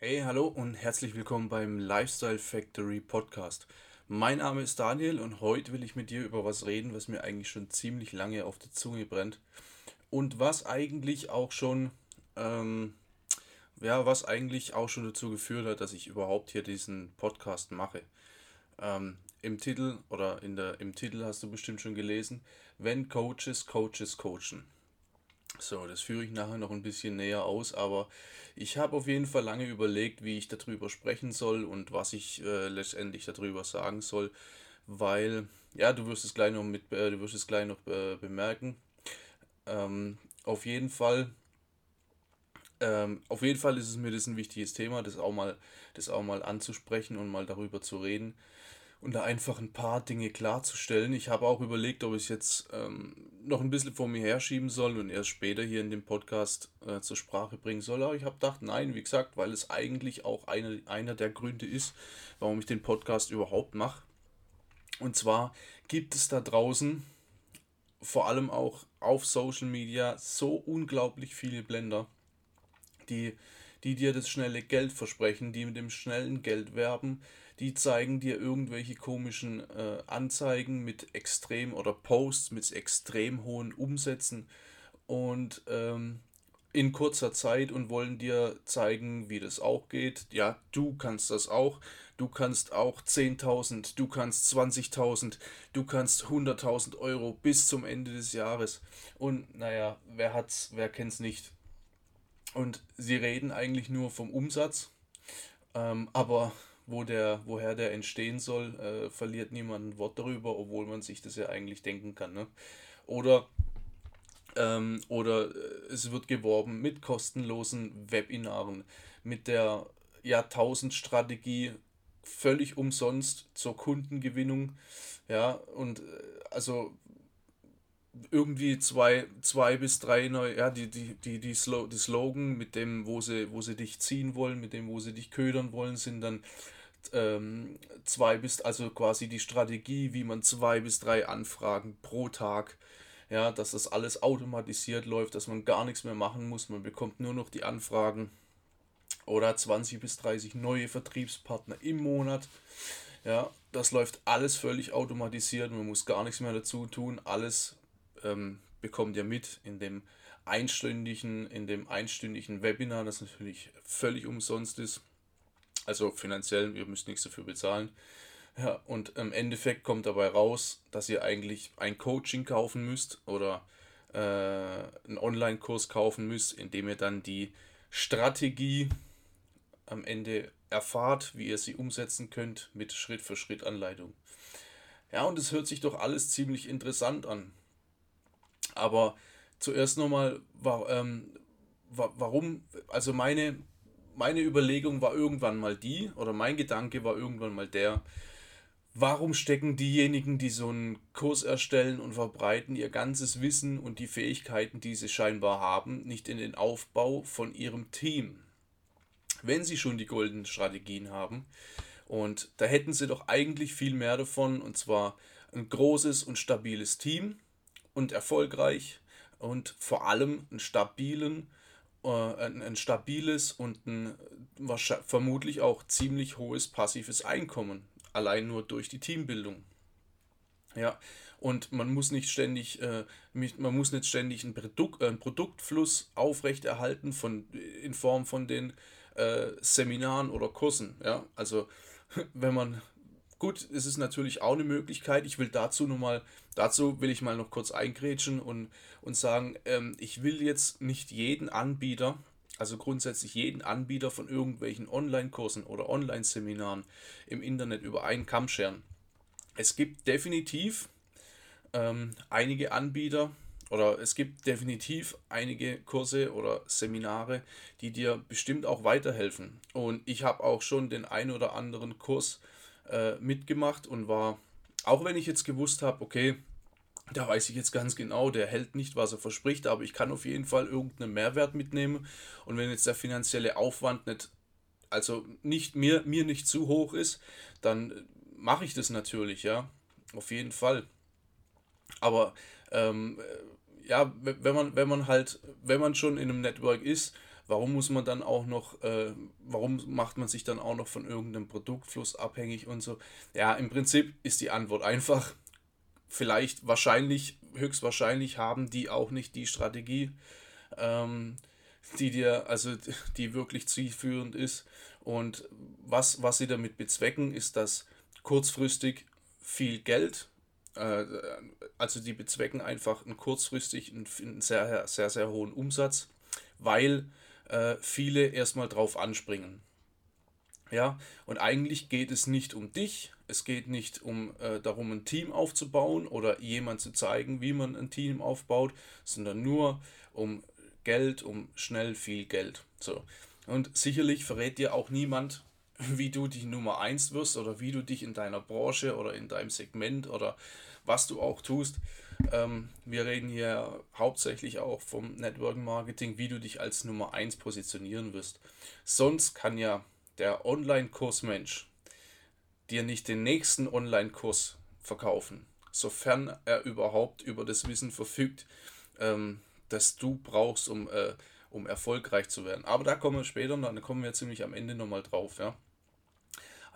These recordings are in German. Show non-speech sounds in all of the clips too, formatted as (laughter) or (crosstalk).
Hey, hallo und herzlich willkommen beim Lifestyle Factory Podcast. Mein Name ist Daniel und heute will ich mit dir über was reden, was mir eigentlich schon ziemlich lange auf der Zunge brennt und was eigentlich auch schon, ähm, ja, was eigentlich auch schon dazu geführt hat, dass ich überhaupt hier diesen Podcast mache. Ähm, Im Titel oder in der, im Titel hast du bestimmt schon gelesen, wenn Coaches Coaches coachen. So, das führe ich nachher noch ein bisschen näher aus, aber ich habe auf jeden Fall lange überlegt, wie ich darüber sprechen soll und was ich äh, letztendlich darüber sagen soll, weil, ja, du wirst es gleich noch mit, äh, du wirst es gleich noch äh, bemerken. Ähm, auf jeden Fall, ähm, auf jeden Fall ist es mir das ein wichtiges Thema, das auch mal, das auch mal anzusprechen und mal darüber zu reden und da einfach ein paar Dinge klarzustellen. Ich habe auch überlegt, ob ich es jetzt ähm, noch ein bisschen vor mir herschieben soll und erst später hier in dem Podcast äh, zur Sprache bringen soll. Aber ich habe gedacht, nein, wie gesagt, weil es eigentlich auch eine, einer der Gründe ist, warum ich den Podcast überhaupt mache. Und zwar gibt es da draußen, vor allem auch auf Social Media, so unglaublich viele Blender, die, die dir das schnelle Geld versprechen, die mit dem schnellen Geld werben, die zeigen dir irgendwelche komischen äh, Anzeigen mit extrem oder Posts mit extrem hohen Umsätzen und ähm, in kurzer Zeit und wollen dir zeigen, wie das auch geht. Ja, du kannst das auch. Du kannst auch 10.000, du kannst 20.000, du kannst 100.000 Euro bis zum Ende des Jahres. Und naja, wer hat's, wer kennt's nicht? Und sie reden eigentlich nur vom Umsatz, ähm, aber wo der, woher der entstehen soll, äh, verliert niemand ein Wort darüber, obwohl man sich das ja eigentlich denken kann. Ne? Oder, ähm, oder äh, es wird geworben mit kostenlosen Webinaren, mit der Jahrtausendstrategie völlig umsonst zur Kundengewinnung. Ja, und äh, also irgendwie zwei, zwei bis drei neue, ja, die, die, die, die, Slo die Slogan mit dem, wo sie, wo sie dich ziehen wollen, mit dem, wo sie dich ködern wollen, sind dann ähm, zwei bis, also quasi die Strategie, wie man zwei bis drei Anfragen pro Tag, ja, dass das alles automatisiert läuft, dass man gar nichts mehr machen muss, man bekommt nur noch die Anfragen oder 20 bis 30 neue Vertriebspartner im Monat. Ja, das läuft alles völlig automatisiert, man muss gar nichts mehr dazu tun, alles ähm, bekommt ihr mit in dem einstündigen, in dem einstündigen Webinar, das natürlich völlig umsonst ist. Also finanziell, ihr müsst nichts dafür bezahlen. Ja, und im Endeffekt kommt dabei raus, dass ihr eigentlich ein Coaching kaufen müsst oder äh, einen Online-Kurs kaufen müsst, in dem ihr dann die Strategie am Ende erfahrt, wie ihr sie umsetzen könnt mit Schritt-für-Schritt-Anleitung. Ja, und es hört sich doch alles ziemlich interessant an. Aber zuerst nochmal, ähm, warum, also meine meine Überlegung war irgendwann mal die, oder mein Gedanke war irgendwann mal der, warum stecken diejenigen, die so einen Kurs erstellen und verbreiten, ihr ganzes Wissen und die Fähigkeiten, die sie scheinbar haben, nicht in den Aufbau von ihrem Team? Wenn sie schon die goldenen Strategien haben, und da hätten sie doch eigentlich viel mehr davon, und zwar ein großes und stabiles Team und erfolgreich und vor allem einen stabilen ein, ein stabiles und ein vermutlich auch ziemlich hohes passives Einkommen, allein nur durch die Teambildung. Ja, und man muss nicht ständig, äh, man muss nicht ständig einen, Produkt, einen Produktfluss aufrechterhalten von, in Form von den äh, Seminaren oder Kursen. Ja, also (laughs) wenn man Gut, es ist natürlich auch eine Möglichkeit. Ich will dazu nur mal, dazu will ich mal noch kurz eingrätschen und, und sagen, ähm, ich will jetzt nicht jeden Anbieter, also grundsätzlich jeden Anbieter von irgendwelchen Online-Kursen oder Online-Seminaren im Internet über einen Kamm scheren. Es gibt definitiv ähm, einige Anbieter oder es gibt definitiv einige Kurse oder Seminare, die dir bestimmt auch weiterhelfen. Und ich habe auch schon den ein oder anderen Kurs äh, mitgemacht und war, auch wenn ich jetzt gewusst habe, okay, da weiß ich jetzt ganz genau, der hält nicht, was er verspricht, aber ich kann auf jeden Fall irgendeinen Mehrwert mitnehmen. Und wenn jetzt der finanzielle Aufwand nicht, also nicht mir, mir nicht zu hoch ist, dann mache ich das natürlich, ja. Auf jeden Fall. Aber ähm, ja, wenn man, wenn man halt, wenn man schon in einem Network ist, warum muss man dann auch noch, äh, warum macht man sich dann auch noch von irgendeinem Produktfluss abhängig und so? Ja, im Prinzip ist die Antwort einfach, vielleicht wahrscheinlich, höchstwahrscheinlich haben die auch nicht die Strategie, ähm, die dir, also die wirklich zielführend ist. Und was, was sie damit bezwecken, ist, dass kurzfristig viel Geld, äh, also die bezwecken einfach einen kurzfristig einen, sehr, sehr, sehr hohen Umsatz, weil äh, viele erstmal drauf anspringen. Ja, und eigentlich geht es nicht um dich, es geht nicht um äh, darum, ein Team aufzubauen oder jemand zu zeigen, wie man ein Team aufbaut, sondern nur um Geld, um schnell viel Geld. So. Und sicherlich verrät dir auch niemand, (laughs) wie du die Nummer 1 wirst oder wie du dich in deiner Branche oder in deinem Segment oder was du auch tust. Ähm, wir reden hier hauptsächlich auch vom Network Marketing, wie du dich als Nummer 1 positionieren wirst. Sonst kann ja der Online-Kursmensch dir nicht den nächsten Online-Kurs verkaufen, sofern er überhaupt über das Wissen verfügt, ähm, das du brauchst, um, äh, um erfolgreich zu werden. Aber da kommen wir später, dann kommen wir ziemlich am Ende nochmal drauf, ja.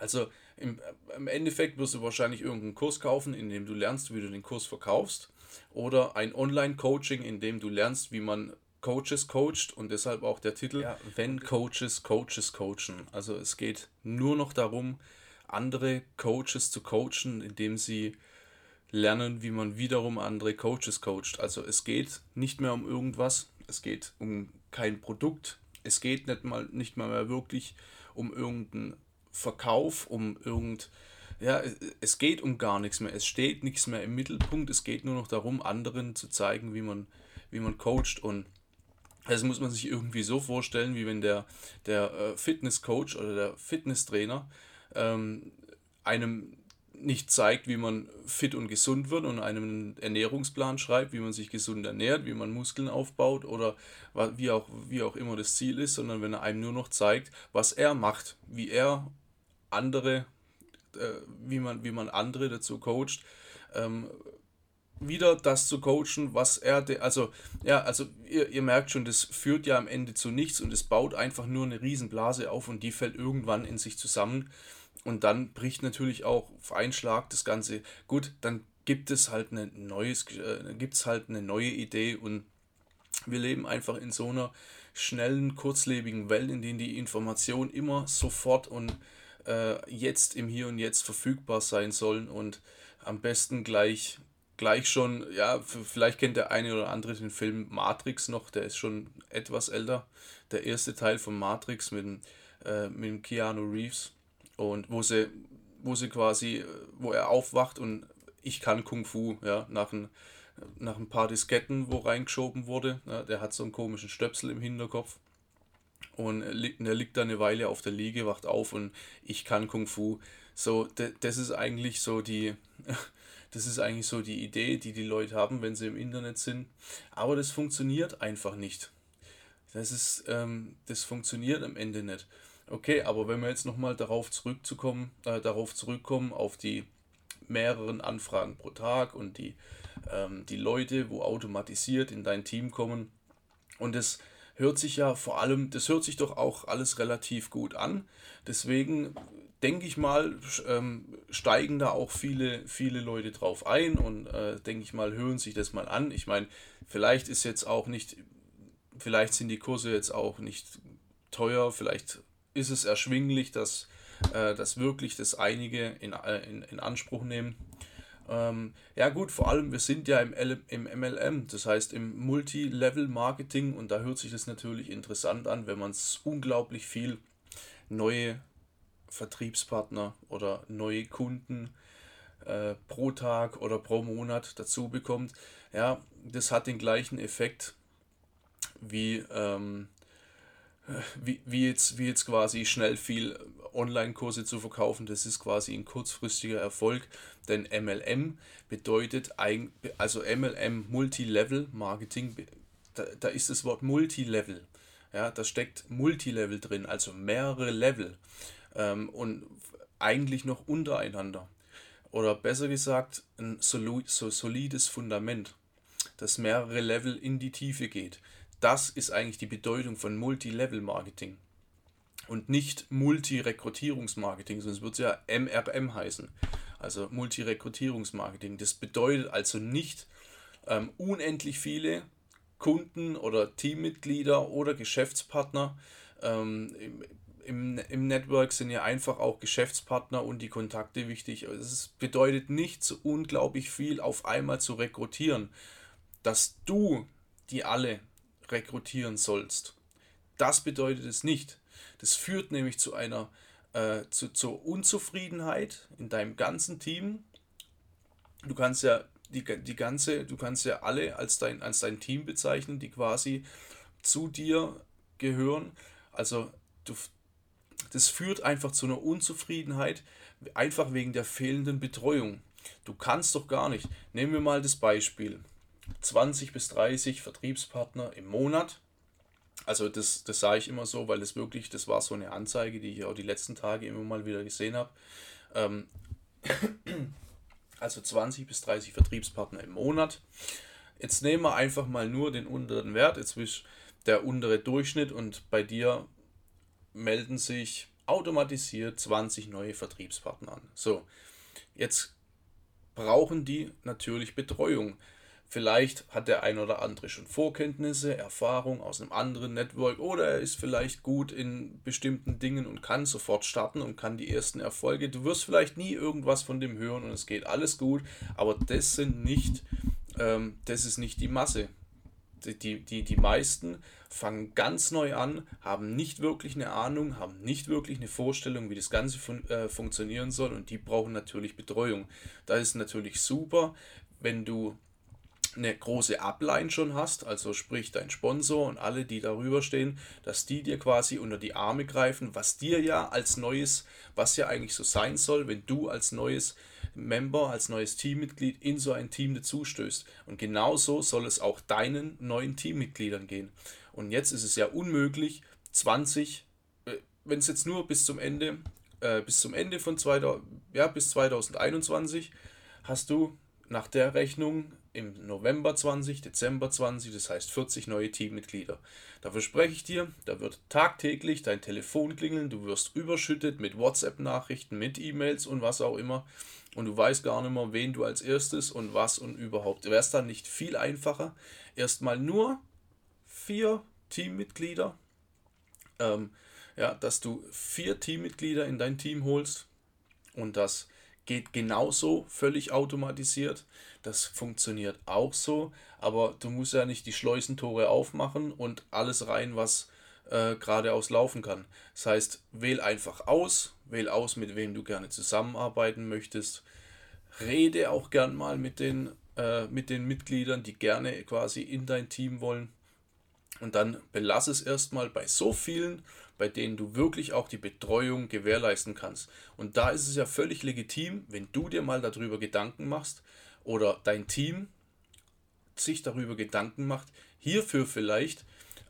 Also im, im Endeffekt wirst du wahrscheinlich irgendeinen Kurs kaufen, in dem du lernst, wie du den Kurs verkaufst. Oder ein Online-Coaching, in dem du lernst, wie man Coaches coacht und deshalb auch der Titel, ja. wenn Coaches Coaches coachen. Also es geht nur noch darum, andere Coaches zu coachen, indem sie lernen, wie man wiederum andere Coaches coacht. Also es geht nicht mehr um irgendwas, es geht um kein Produkt, es geht nicht mal nicht mal mehr wirklich um irgendein Verkauf, um irgend. Ja, es geht um gar nichts mehr. Es steht nichts mehr im Mittelpunkt. Es geht nur noch darum, anderen zu zeigen, wie man, wie man coacht. Und das muss man sich irgendwie so vorstellen, wie wenn der, der äh, Fitnesscoach oder der Fitnesstrainer ähm, einem nicht zeigt, wie man fit und gesund wird und einem Ernährungsplan schreibt, wie man sich gesund ernährt, wie man Muskeln aufbaut oder wie auch, wie auch immer das Ziel ist, sondern wenn er einem nur noch zeigt, was er macht, wie er andere, äh, wie, man, wie man andere dazu coacht, ähm, wieder das zu coachen, was er, de, also, ja, also ihr, ihr merkt schon, das führt ja am Ende zu nichts und es baut einfach nur eine Riesenblase auf und die fällt irgendwann in sich zusammen und dann bricht natürlich auch auf einen Schlag das Ganze. Gut, dann gibt es halt eine neues, äh, gibt's halt eine neue Idee und wir leben einfach in so einer schnellen, kurzlebigen Welt, in der die Information immer sofort und äh, jetzt im Hier und Jetzt verfügbar sein sollen und am besten gleich gleich schon, ja, vielleicht kennt der eine oder andere den Film Matrix noch, der ist schon etwas älter. Der erste Teil von Matrix mit, äh, mit Keanu Reeves und wo sie, wo sie quasi, wo er aufwacht und ich kann Kung Fu, ja, nach ein, nach ein paar Disketten, wo reingeschoben wurde. Ja, der hat so einen komischen Stöpsel im Hinterkopf und er liegt da eine Weile auf der Liege, wacht auf und ich kann Kung Fu. So, das ist eigentlich so die, (laughs) das ist eigentlich so die Idee, die die Leute haben, wenn sie im Internet sind. Aber das funktioniert einfach nicht. Das ist, ähm, das funktioniert am Ende nicht. Okay, aber wenn wir jetzt nochmal darauf zurückzukommen, äh, darauf zurückkommen, auf die mehreren Anfragen pro Tag und die, ähm, die Leute, wo automatisiert in dein Team kommen. Und das hört sich ja vor allem, das hört sich doch auch alles relativ gut an. Deswegen denke ich mal, ähm, steigen da auch viele, viele Leute drauf ein und äh, denke ich mal, hören sich das mal an. Ich meine, vielleicht ist jetzt auch nicht, vielleicht sind die Kurse jetzt auch nicht teuer, vielleicht ist es erschwinglich, dass, äh, dass wirklich das einige in, äh, in, in Anspruch nehmen. Ähm, ja gut, vor allem wir sind ja im, L im MLM, das heißt im Multi-Level-Marketing und da hört sich das natürlich interessant an, wenn man unglaublich viel neue Vertriebspartner oder neue Kunden äh, pro Tag oder pro Monat dazu bekommt. Ja, das hat den gleichen Effekt wie, ähm, wie, wie, jetzt, wie jetzt quasi schnell viel Online-Kurse zu verkaufen. Das ist quasi ein kurzfristiger Erfolg, denn MLM bedeutet, ein, also MLM Multilevel Marketing, da, da ist das Wort Multilevel. Ja, da steckt Multilevel drin, also mehrere Level ähm, und eigentlich noch untereinander. Oder besser gesagt, ein so solides Fundament, das mehrere Level in die Tiefe geht. Das ist eigentlich die Bedeutung von Multilevel-Marketing und nicht Multi-Rekrutierungsmarketing, sonst wird es ja MRM heißen, also Multi-Rekrutierungsmarketing. Das bedeutet also nicht ähm, unendlich viele Kunden oder Teammitglieder oder Geschäftspartner. Ähm, im, im, Im Network sind ja einfach auch Geschäftspartner und die Kontakte wichtig. Es bedeutet nicht so unglaublich viel auf einmal zu rekrutieren, dass du die alle rekrutieren sollst. Das bedeutet es nicht. Das führt nämlich zu einer äh, zu, zur Unzufriedenheit in deinem ganzen Team. Du kannst ja die, die ganze, du kannst ja alle als dein, als dein Team bezeichnen, die quasi zu dir gehören. Also du, das führt einfach zu einer Unzufriedenheit, einfach wegen der fehlenden Betreuung. Du kannst doch gar nicht. Nehmen wir mal das Beispiel. 20 bis 30 Vertriebspartner im Monat. Also das, das sage ich immer so, weil es wirklich, das war so eine Anzeige, die ich auch die letzten Tage immer mal wieder gesehen habe. Ähm, (clears throat) also 20 bis 30 Vertriebspartner im Monat. Jetzt nehmen wir einfach mal nur den unteren Wert, jetzt ist der untere Durchschnitt und bei dir melden sich automatisiert 20 neue Vertriebspartner an. So, jetzt brauchen die natürlich Betreuung. Vielleicht hat der ein oder andere schon Vorkenntnisse, Erfahrung aus einem anderen Network oder er ist vielleicht gut in bestimmten Dingen und kann sofort starten und kann die ersten Erfolge. Du wirst vielleicht nie irgendwas von dem hören und es geht alles gut, aber das sind nicht, ähm, das ist nicht die Masse. Die, die, die, meisten fangen ganz neu an, haben nicht wirklich eine Ahnung, haben nicht wirklich eine Vorstellung, wie das Ganze fun äh, funktionieren soll und die brauchen natürlich Betreuung. Da ist natürlich super, wenn du eine große Upline schon hast, also sprich dein Sponsor und alle, die darüber stehen, dass die dir quasi unter die Arme greifen, was dir ja als neues, was ja eigentlich so sein soll, wenn du als neues Member, als neues Teammitglied in so ein Team dazustößt. Und genauso soll es auch deinen neuen Teammitgliedern gehen. Und jetzt ist es ja unmöglich, 20, äh, wenn es jetzt nur bis zum Ende, äh, bis zum Ende von 2000, ja, bis 2021 hast du nach der Rechnung im November 20, Dezember 20, das heißt 40 neue Teammitglieder. Da verspreche ich dir, da wird tagtäglich dein Telefon klingeln, du wirst überschüttet mit WhatsApp-Nachrichten, mit E-Mails und was auch immer. Und du weißt gar nicht mehr, wen du als erstes und was und überhaupt. Wäre es dann nicht viel einfacher, erstmal nur vier Teammitglieder, ähm, ja, dass du vier Teammitglieder in dein Team holst und das geht genauso völlig automatisiert. Das funktioniert auch so, aber du musst ja nicht die Schleusentore aufmachen und alles rein, was äh, geradeaus laufen kann. Das heißt, wähl einfach aus, wähl aus, mit wem du gerne zusammenarbeiten möchtest. Rede auch gern mal mit den, äh, mit den Mitgliedern, die gerne quasi in dein Team wollen. Und dann belass es erstmal bei so vielen, bei denen du wirklich auch die Betreuung gewährleisten kannst. Und da ist es ja völlig legitim, wenn du dir mal darüber Gedanken machst oder dein Team sich darüber Gedanken macht, hierfür vielleicht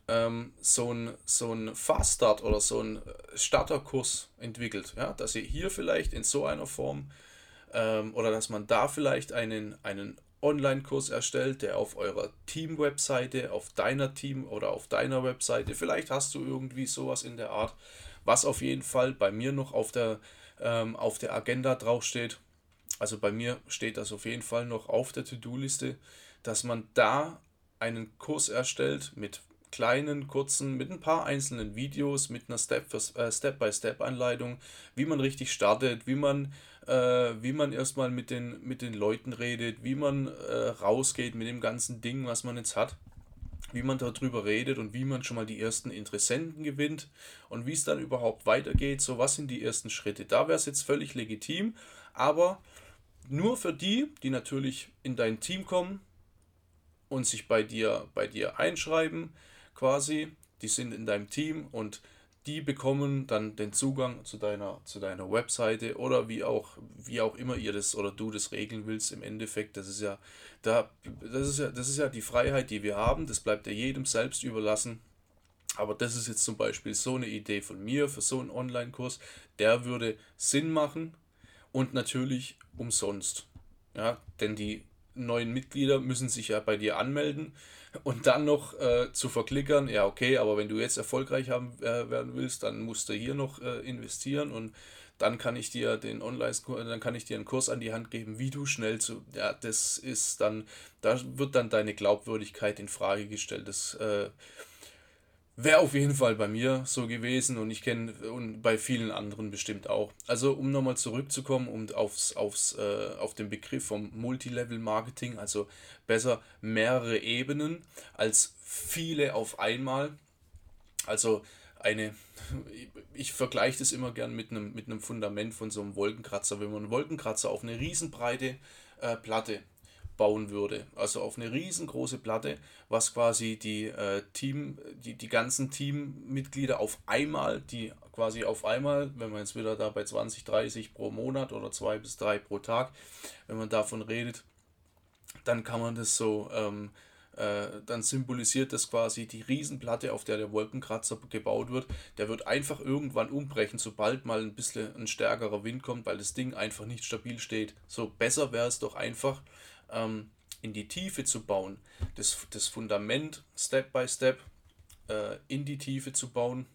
ähm, so ein, so ein Fast Start oder so ein Starterkurs entwickelt. Ja? Dass ihr hier vielleicht in so einer Form ähm, oder dass man da vielleicht einen, einen Online-Kurs erstellt, der auf eurer Team-Webseite, auf deiner Team oder auf deiner Webseite, vielleicht hast du irgendwie sowas in der Art, was auf jeden Fall bei mir noch auf der, ähm, auf der Agenda draufsteht. Also bei mir steht das auf jeden Fall noch auf der To-Do-Liste, dass man da einen Kurs erstellt mit kleinen, kurzen, mit ein paar einzelnen Videos, mit einer äh, Step-by-Step-Anleitung, wie man richtig startet, wie man, äh, wie man erstmal mit den, mit den Leuten redet, wie man äh, rausgeht mit dem ganzen Ding, was man jetzt hat, wie man darüber redet und wie man schon mal die ersten Interessenten gewinnt und wie es dann überhaupt weitergeht. So, was sind die ersten Schritte? Da wäre es jetzt völlig legitim, aber nur für die, die natürlich in dein Team kommen und sich bei dir, bei dir einschreiben, quasi, die sind in deinem Team und die bekommen dann den Zugang zu deiner, zu deiner Webseite oder wie auch, wie auch immer ihr das oder du das regeln willst im Endeffekt. Das ist ja, da, das ist ja, das ist ja die Freiheit, die wir haben. Das bleibt ja jedem selbst überlassen. Aber das ist jetzt zum Beispiel so eine Idee von mir für so einen Online-Kurs. Der würde Sinn machen und natürlich umsonst. Ja, denn die neuen Mitglieder müssen sich ja bei dir anmelden und dann noch äh, zu verklickern, ja okay, aber wenn du jetzt erfolgreich haben äh, werden willst, dann musst du hier noch äh, investieren und dann kann ich dir den Online dann kann ich dir einen Kurs an die Hand geben, wie du schnell zu ja, das ist dann da wird dann deine Glaubwürdigkeit in Frage gestellt. Das äh, Wäre auf jeden Fall bei mir so gewesen und ich kenne und bei vielen anderen bestimmt auch. Also um nochmal zurückzukommen und aufs, aufs, äh, auf den Begriff vom Multilevel-Marketing, also besser mehrere Ebenen als viele auf einmal. Also eine, (laughs) ich vergleiche das immer gern mit einem, mit einem Fundament von so einem Wolkenkratzer. Wenn man einen Wolkenkratzer auf eine riesenbreite äh, Platte bauen würde. Also auf eine riesengroße Platte, was quasi die äh, Team, die, die ganzen Teammitglieder auf einmal, die quasi auf einmal, wenn man jetzt wieder da bei 20, 30 pro Monat oder zwei bis drei pro Tag, wenn man davon redet, dann kann man das so, ähm, äh, dann symbolisiert das quasi die Riesenplatte, auf der der Wolkenkratzer gebaut wird. Der wird einfach irgendwann umbrechen, sobald mal ein bisschen ein stärkerer Wind kommt, weil das Ding einfach nicht stabil steht. So besser wäre es doch einfach, ähm, in die Tiefe zu bauen, das, das Fundament Step by Step äh, in die Tiefe zu bauen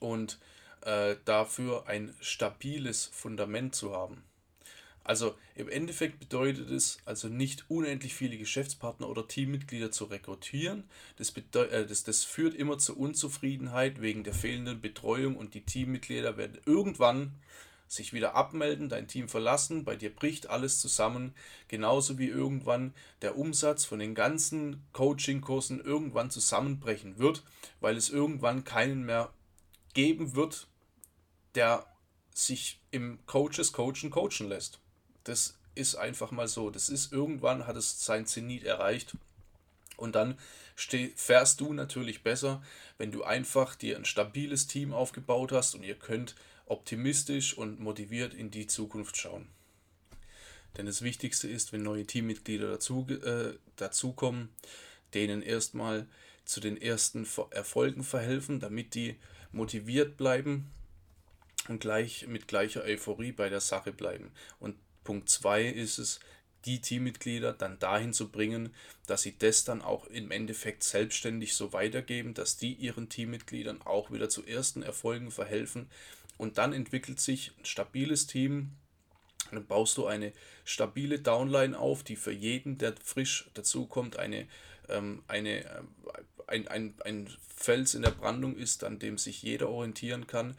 und äh, dafür ein stabiles Fundament zu haben. Also im Endeffekt bedeutet es also nicht unendlich viele Geschäftspartner oder Teammitglieder zu rekrutieren. Das, äh, das, das führt immer zur Unzufriedenheit wegen der fehlenden Betreuung und die Teammitglieder werden irgendwann sich wieder abmelden, dein Team verlassen, bei dir bricht alles zusammen, genauso wie irgendwann der Umsatz von den ganzen Coaching-Kursen irgendwann zusammenbrechen wird, weil es irgendwann keinen mehr geben wird, der sich im Coaches coachen coachen lässt. Das ist einfach mal so. Das ist irgendwann hat es sein Zenit erreicht. Und dann fährst du natürlich besser, wenn du einfach dir ein stabiles Team aufgebaut hast und ihr könnt optimistisch und motiviert in die Zukunft schauen. Denn das Wichtigste ist, wenn neue Teammitglieder dazu, äh, dazukommen, denen erstmal zu den ersten Erfolgen verhelfen, damit die motiviert bleiben und gleich mit gleicher Euphorie bei der Sache bleiben. Und Punkt 2 ist es, die Teammitglieder dann dahin zu bringen, dass sie das dann auch im Endeffekt selbstständig so weitergeben, dass die ihren Teammitgliedern auch wieder zu ersten Erfolgen verhelfen, und dann entwickelt sich ein stabiles Team. Dann baust du eine stabile Downline auf, die für jeden, der frisch dazukommt, eine, ähm, eine, äh, ein, ein, ein Fels in der Brandung ist, an dem sich jeder orientieren kann,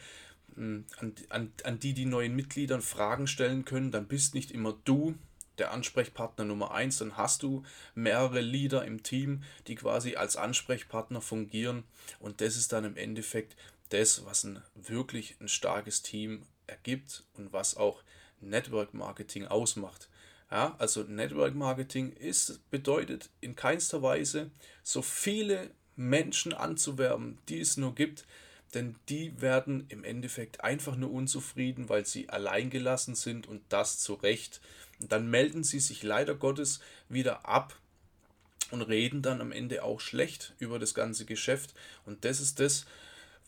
hm, an, an, an die die neuen Mitglieder Fragen stellen können. Dann bist nicht immer du der Ansprechpartner Nummer 1, dann hast du mehrere Leader im Team, die quasi als Ansprechpartner fungieren und das ist dann im Endeffekt das, was ein wirklich ein starkes Team ergibt und was auch Network Marketing ausmacht. Ja, also Network Marketing ist, bedeutet in keinster Weise, so viele Menschen anzuwerben, die es nur gibt, denn die werden im Endeffekt einfach nur unzufrieden, weil sie alleingelassen sind und das zu Recht. Und dann melden sie sich leider Gottes wieder ab und reden dann am Ende auch schlecht über das ganze Geschäft. Und das ist das,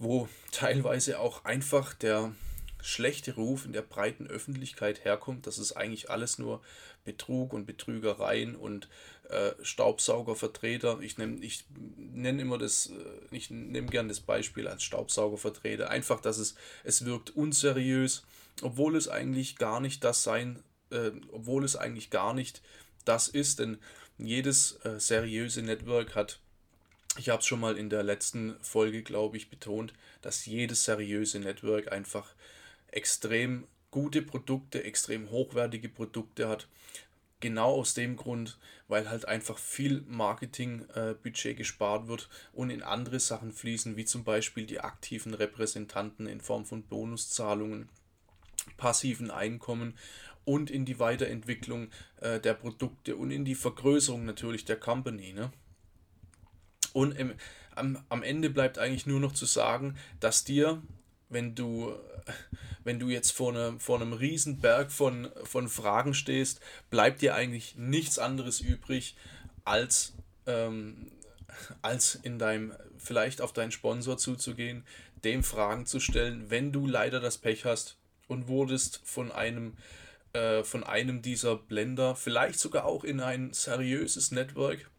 wo teilweise auch einfach der schlechte Ruf in der breiten Öffentlichkeit herkommt, dass es eigentlich alles nur Betrug und Betrügereien und äh, Staubsaugervertreter, ich nenne ich nenn immer das, äh, ich nehme gern das Beispiel als Staubsaugervertreter, einfach, dass es, es wirkt unseriös, obwohl es eigentlich gar nicht das sein, äh, obwohl es eigentlich gar nicht das ist, denn jedes äh, seriöse Network hat ich habe es schon mal in der letzten Folge, glaube ich, betont, dass jedes seriöse Network einfach extrem gute Produkte, extrem hochwertige Produkte hat. Genau aus dem Grund, weil halt einfach viel Marketingbudget äh, gespart wird und in andere Sachen fließen, wie zum Beispiel die aktiven Repräsentanten in Form von Bonuszahlungen, passiven Einkommen und in die Weiterentwicklung äh, der Produkte und in die Vergrößerung natürlich der Company. Ne? Und im, am, am Ende bleibt eigentlich nur noch zu sagen, dass dir, wenn du, wenn du jetzt vor, eine, vor einem riesen Berg von, von Fragen stehst, bleibt dir eigentlich nichts anderes übrig, als, ähm, als in deinem, vielleicht auf deinen Sponsor zuzugehen, dem Fragen zu stellen, wenn du leider das Pech hast und wurdest von einem äh, von einem dieser Blender, vielleicht sogar auch in ein seriöses Network,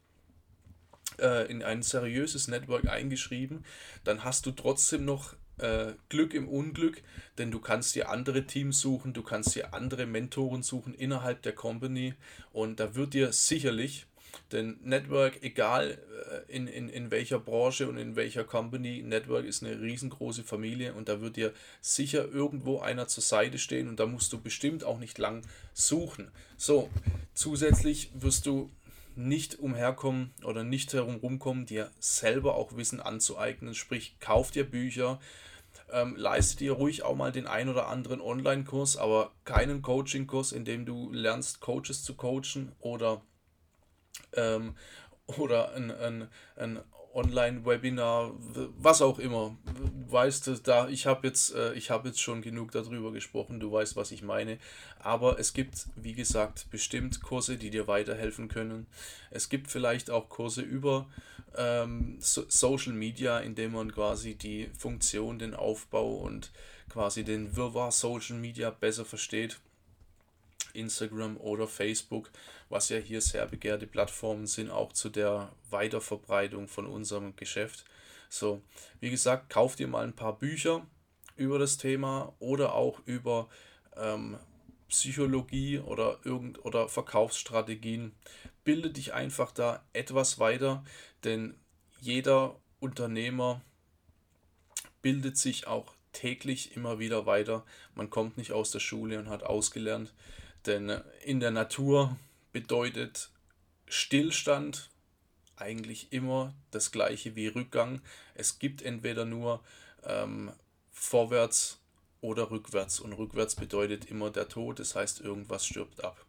äh, in ein seriöses Network eingeschrieben, dann hast du trotzdem noch äh, Glück im Unglück, denn du kannst dir andere Teams suchen, du kannst dir andere Mentoren suchen innerhalb der Company und da wird dir sicherlich denn Network, egal äh, in, in, in welcher Branche und in welcher Company, Network ist eine riesengroße Familie und da wird dir sicher irgendwo einer zur Seite stehen und da musst du bestimmt auch nicht lang suchen. So, zusätzlich wirst du nicht umherkommen oder nicht herumkommen, dir selber auch Wissen anzueignen. Sprich, kauf dir Bücher, ähm, leiste dir ruhig auch mal den ein oder anderen Online-Kurs, aber keinen Coaching-Kurs, in dem du lernst, Coaches zu coachen oder ähm, oder ein, ein, ein Online-Webinar, was auch immer. Weißt du, da ich habe jetzt, äh, ich habe jetzt schon genug darüber gesprochen, du weißt, was ich meine. Aber es gibt, wie gesagt, bestimmt Kurse, die dir weiterhelfen können. Es gibt vielleicht auch Kurse über ähm, so Social Media, in dem man quasi die Funktion, den Aufbau und quasi den Wirrwarr Social Media besser versteht. Instagram oder Facebook, was ja hier sehr begehrte Plattformen sind, auch zu der Weiterverbreitung von unserem Geschäft. So, wie gesagt, kauft ihr mal ein paar Bücher über das Thema oder auch über ähm, Psychologie oder irgend oder Verkaufsstrategien. Bilde dich einfach da etwas weiter, denn jeder Unternehmer bildet sich auch täglich immer wieder weiter. Man kommt nicht aus der Schule und hat ausgelernt. Denn in der Natur bedeutet Stillstand eigentlich immer das gleiche wie Rückgang. Es gibt entweder nur ähm, vorwärts oder rückwärts. Und rückwärts bedeutet immer der Tod, das heißt, irgendwas stirbt ab.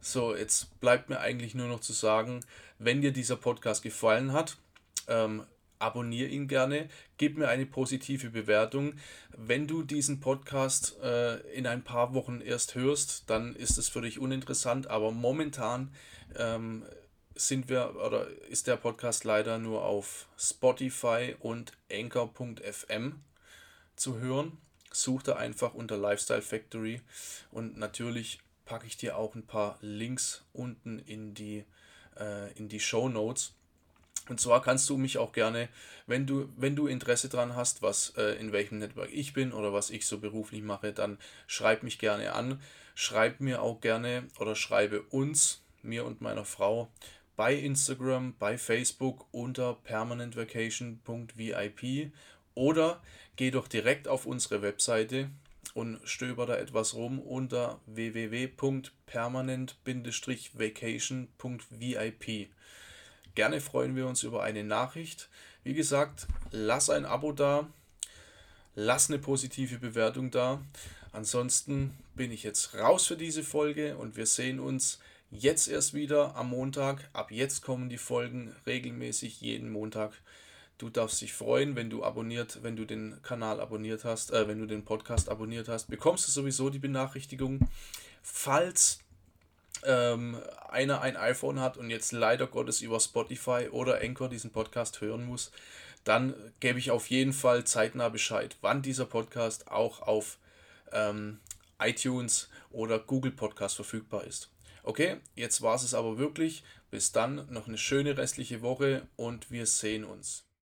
So, jetzt bleibt mir eigentlich nur noch zu sagen, wenn dir dieser Podcast gefallen hat, ähm, abonniere ihn gerne, gib mir eine positive Bewertung. Wenn du diesen Podcast äh, in ein paar Wochen erst hörst, dann ist es für dich uninteressant, aber momentan ähm, sind wir oder ist der Podcast leider nur auf Spotify und Anchor.fm zu hören. Such da einfach unter Lifestyle Factory und natürlich packe ich dir auch ein paar Links unten in die, äh, in die Show Notes und zwar kannst du mich auch gerne, wenn du, wenn du Interesse daran hast, was äh, in welchem Network ich bin oder was ich so beruflich mache, dann schreib mich gerne an. Schreib mir auch gerne oder schreibe uns, mir und meiner Frau, bei Instagram, bei Facebook unter permanentvacation.vip oder geh doch direkt auf unsere Webseite und stöber da etwas rum unter www.permanent-vacation.vip. Gerne freuen wir uns über eine Nachricht. Wie gesagt, lass ein Abo da, lass eine positive Bewertung da. Ansonsten bin ich jetzt raus für diese Folge und wir sehen uns jetzt erst wieder am Montag. Ab jetzt kommen die Folgen regelmäßig jeden Montag. Du darfst dich freuen, wenn du abonniert, wenn du den Kanal abonniert hast, äh, wenn du den Podcast abonniert hast, bekommst du sowieso die Benachrichtigung. Falls ähm, einer ein iPhone hat und jetzt leider Gottes über Spotify oder Anchor diesen Podcast hören muss, dann gebe ich auf jeden Fall zeitnah Bescheid, wann dieser Podcast auch auf ähm, iTunes oder Google Podcast verfügbar ist. Okay, jetzt war es aber wirklich. Bis dann, noch eine schöne restliche Woche und wir sehen uns.